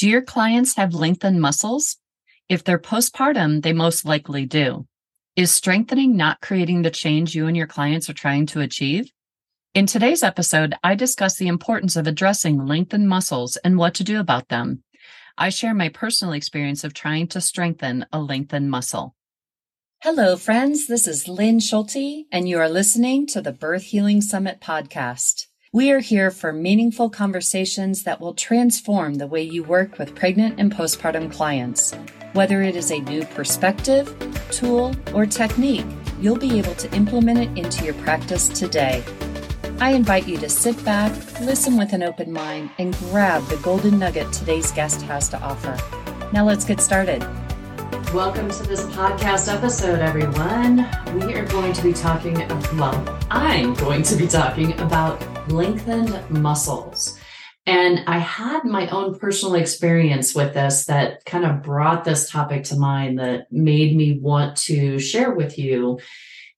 Do your clients have lengthened muscles? If they're postpartum, they most likely do. Is strengthening not creating the change you and your clients are trying to achieve? In today's episode, I discuss the importance of addressing lengthened muscles and what to do about them. I share my personal experience of trying to strengthen a lengthened muscle. Hello, friends. This is Lynn Schulte, and you are listening to the Birth Healing Summit podcast. We are here for meaningful conversations that will transform the way you work with pregnant and postpartum clients. Whether it is a new perspective, tool, or technique, you'll be able to implement it into your practice today. I invite you to sit back, listen with an open mind, and grab the golden nugget today's guest has to offer. Now let's get started. Welcome to this podcast episode, everyone. We are going to be talking, well, I'm going to be talking about lengthened muscles. And I had my own personal experience with this that kind of brought this topic to mind that made me want to share with you.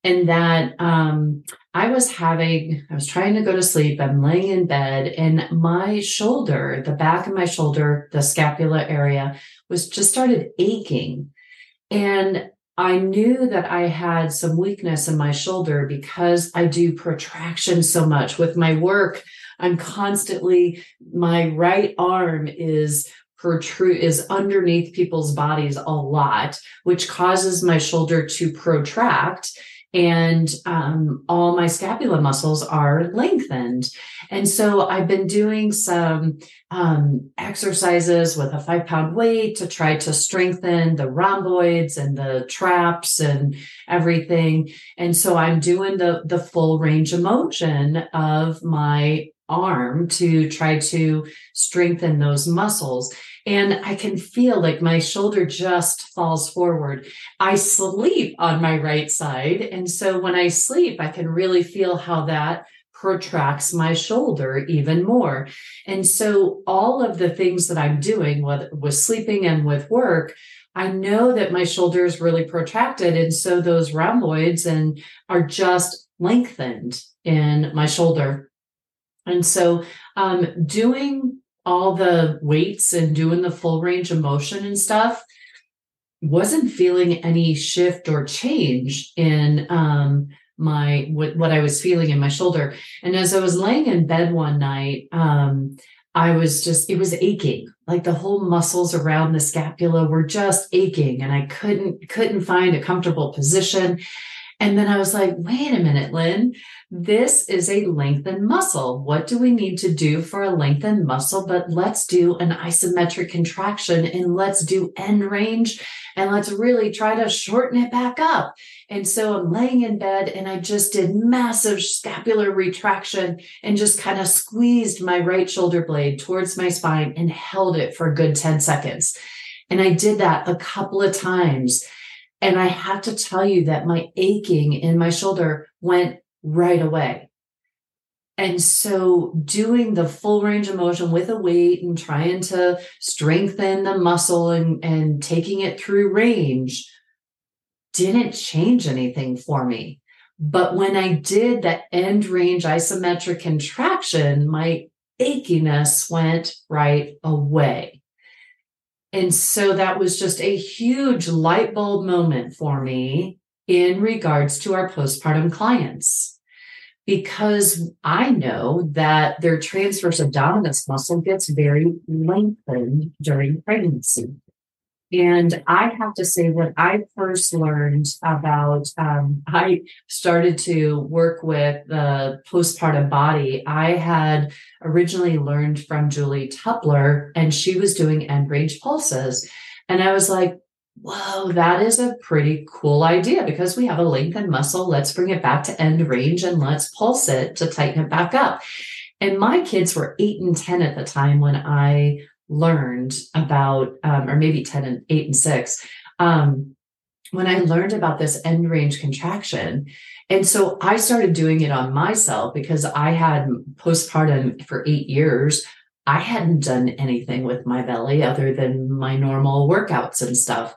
And that um, I was having, I was trying to go to sleep. I'm laying in bed, and my shoulder, the back of my shoulder, the scapula area, was just started aching. And I knew that I had some weakness in my shoulder because I do protraction so much with my work. I'm constantly, my right arm is protrude is underneath people's bodies a lot, which causes my shoulder to protract and um, all my scapula muscles are lengthened. And so I've been doing some um, exercises with a five pound weight to try to strengthen the rhomboids and the traps and everything. And so I'm doing the, the full range of motion of my arm to try to strengthen those muscles. And I can feel like my shoulder just falls forward. I sleep on my right side. And so when I sleep, I can really feel how that protracts my shoulder even more. And so all of the things that I'm doing with, with sleeping and with work, I know that my shoulder is really protracted. And so those rhomboids and are just lengthened in my shoulder. And so um, doing all the weights and doing the full range of motion and stuff wasn't feeling any shift or change in um, my what, what I was feeling in my shoulder. And as I was laying in bed one night, um, I was just it was aching. Like the whole muscles around the scapula were just aching and I couldn't couldn't find a comfortable position. And then I was like, wait a minute, Lynn, this is a lengthened muscle. What do we need to do for a lengthened muscle? But let's do an isometric contraction and let's do end range and let's really try to shorten it back up. And so I'm laying in bed and I just did massive scapular retraction and just kind of squeezed my right shoulder blade towards my spine and held it for a good 10 seconds. And I did that a couple of times. And I have to tell you that my aching in my shoulder went right away. And so doing the full range of motion with a weight and trying to strengthen the muscle and, and taking it through range didn't change anything for me. But when I did that end range isometric contraction, my achiness went right away. And so that was just a huge light bulb moment for me in regards to our postpartum clients. Because I know that their transverse abdominis muscle gets very lengthened during pregnancy. And I have to say, when I first learned about, um, I started to work with the postpartum body, I had originally learned from Julie Tupler, and she was doing end range pulses. And I was like, whoa, that is a pretty cool idea because we have a lengthened muscle. Let's bring it back to end range and let's pulse it to tighten it back up. And my kids were eight and 10 at the time when I learned about, um, or maybe 10 and 8 and 6, um, when I learned about this end range contraction. And so I started doing it on myself because I had postpartum for eight years. I hadn't done anything with my belly other than my normal workouts and stuff.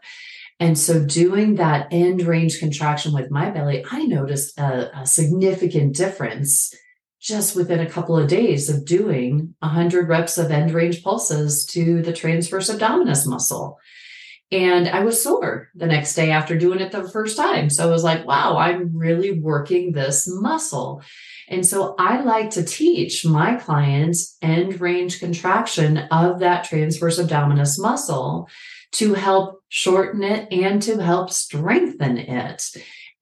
And so doing that end range contraction with my belly, I noticed a, a significant difference just within a couple of days of doing 100 reps of end range pulses to the transverse abdominis muscle. And I was sore the next day after doing it the first time. So I was like, wow, I'm really working this muscle. And so I like to teach my clients end range contraction of that transverse abdominis muscle to help shorten it and to help strengthen it.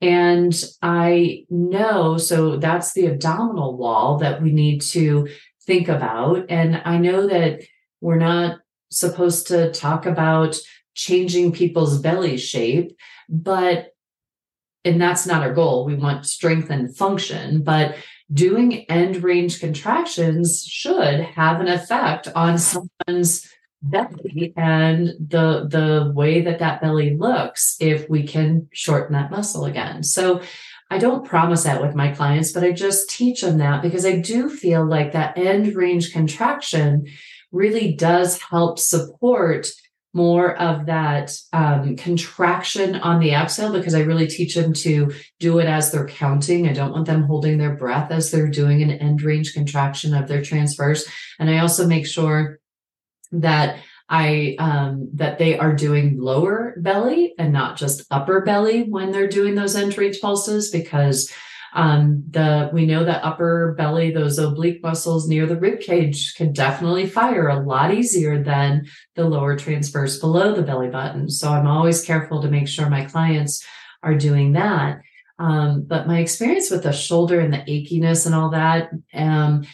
And I know, so that's the abdominal wall that we need to think about. And I know that we're not supposed to talk about changing people's belly shape, but and that's not our goal. We want strength and function, but doing end range contractions should have an effect on someone's belly and the the way that that belly looks if we can shorten that muscle again so i don't promise that with my clients but i just teach them that because i do feel like that end range contraction really does help support more of that um, contraction on the exhale because I really teach them to do it as they're counting. I don't want them holding their breath as they're doing an end range contraction of their transverse. And I also make sure that I um, that they are doing lower belly and not just upper belly when they're doing those end range pulses because um, the we know that upper belly, those oblique muscles near the rib cage, can definitely fire a lot easier than the lower transverse below the belly button. So I'm always careful to make sure my clients are doing that. Um, but my experience with the shoulder and the achiness and all that, um,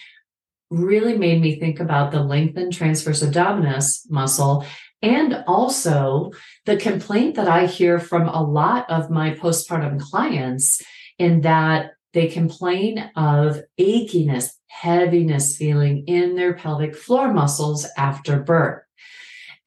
really made me think about the lengthened transverse abdominis muscle and also the complaint that I hear from a lot of my postpartum clients in that they complain of achiness, heaviness feeling in their pelvic floor muscles after birth.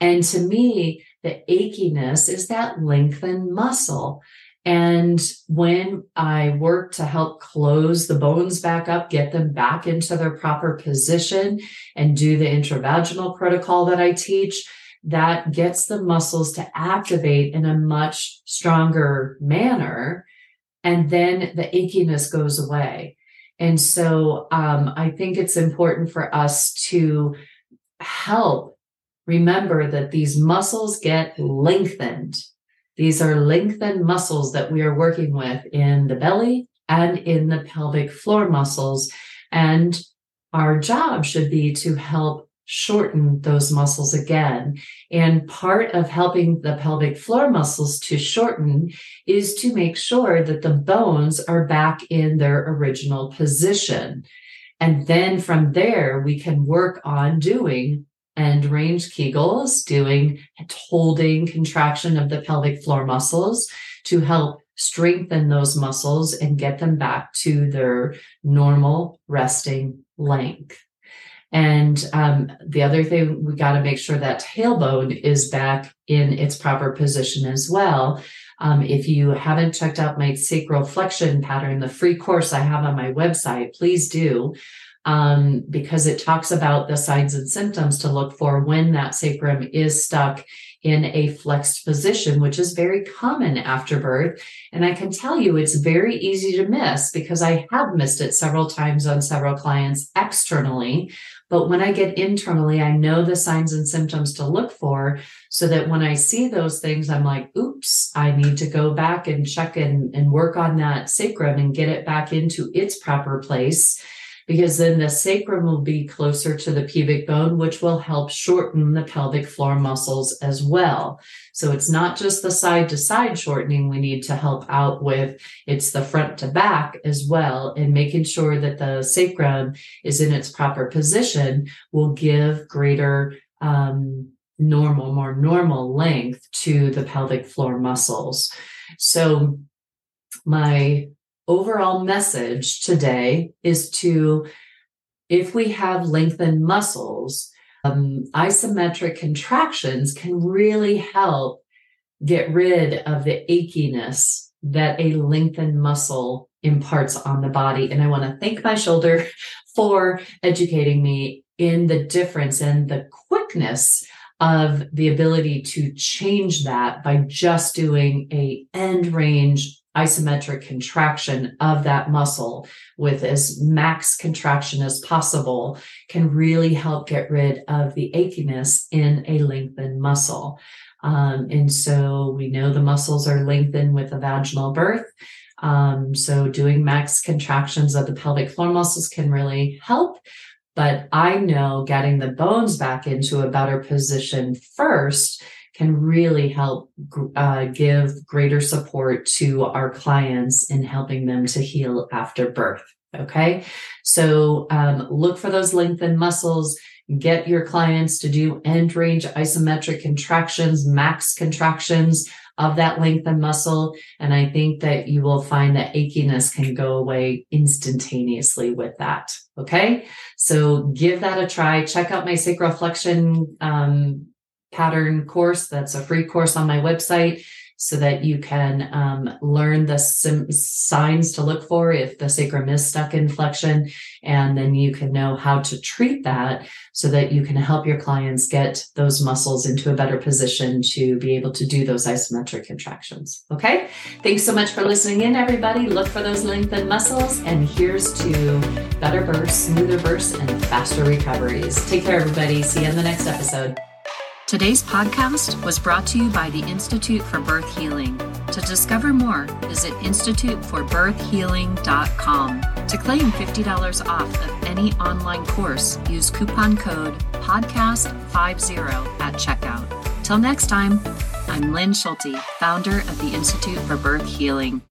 And to me, the achiness is that lengthened muscle and when I work to help close the bones back up, get them back into their proper position, and do the intravaginal protocol that I teach, that gets the muscles to activate in a much stronger manner. And then the achiness goes away. And so um, I think it's important for us to help remember that these muscles get lengthened these are lengthened muscles that we are working with in the belly and in the pelvic floor muscles. And our job should be to help shorten those muscles again. And part of helping the pelvic floor muscles to shorten is to make sure that the bones are back in their original position. And then from there, we can work on doing end range Kegels, doing holding contraction of the pelvic floor muscles to help strengthen those muscles and get them back to their normal resting length. And um, the other thing, we got to make sure that tailbone is back in its proper position as well. Um, if you haven't checked out my sacral flexion pattern, the free course I have on my website, please do um, because it talks about the signs and symptoms to look for when that sacrum is stuck in a flexed position, which is very common after birth. And I can tell you it's very easy to miss because I have missed it several times on several clients externally. But when I get internally, I know the signs and symptoms to look for so that when I see those things, I'm like, oops, I need to go back and check and, and work on that sacrum and get it back into its proper place because then the sacrum will be closer to the pubic bone, which will help shorten the pelvic floor muscles as well. So it's not just the side to side shortening we need to help out with, it's the front to back as well. And making sure that the sacrum is in its proper position will give greater um, normal, more normal length to the pelvic floor muscles. So my overall message today is to if we have lengthened muscles, um, isometric contractions can really help get rid of the achiness that a lengthened muscle imparts on the body. And I want to thank my shoulder for educating me in the difference and the quickness of the ability to change that by just doing a end range isometric contraction of that muscle with as max contraction as possible can really help get rid of the achiness in a lengthened muscle. Um, and so we know the muscles are lengthened with a vaginal birth. Um, so doing max contractions of the pelvic floor muscles can really help. But I know getting the bones back into a better position first can really help uh, give greater support to our clients in helping them to heal after birth. Okay. So um, look for those lengthened muscles. Get your clients to do end range isometric contractions, max contractions of that lengthened muscle. And I think that you will find that achiness can go away instantaneously with that. Okay. So give that a try. Check out my sacral flexion um, pattern course. That's a free course on my website so that you can um, learn the sim- signs to look for if the sacrum is stuck in flexion. And then you can know how to treat that so that you can help your clients get those muscles into a better position to be able to do those isometric contractions. Okay. Thanks so much for listening in, everybody. Look for those lengthened muscles. And here's to better bursts, smoother bursts, and faster recoveries. Take care, everybody. See you in the next episode. Today's podcast was brought to you by the Institute for Birth Healing. To discover more, visit instituteforbirthhealing.com. To claim $50 off of any online course, use coupon code PODCAST50 at checkout. Till next time, I'm Lynn Schulte, founder of the Institute for Birth Healing.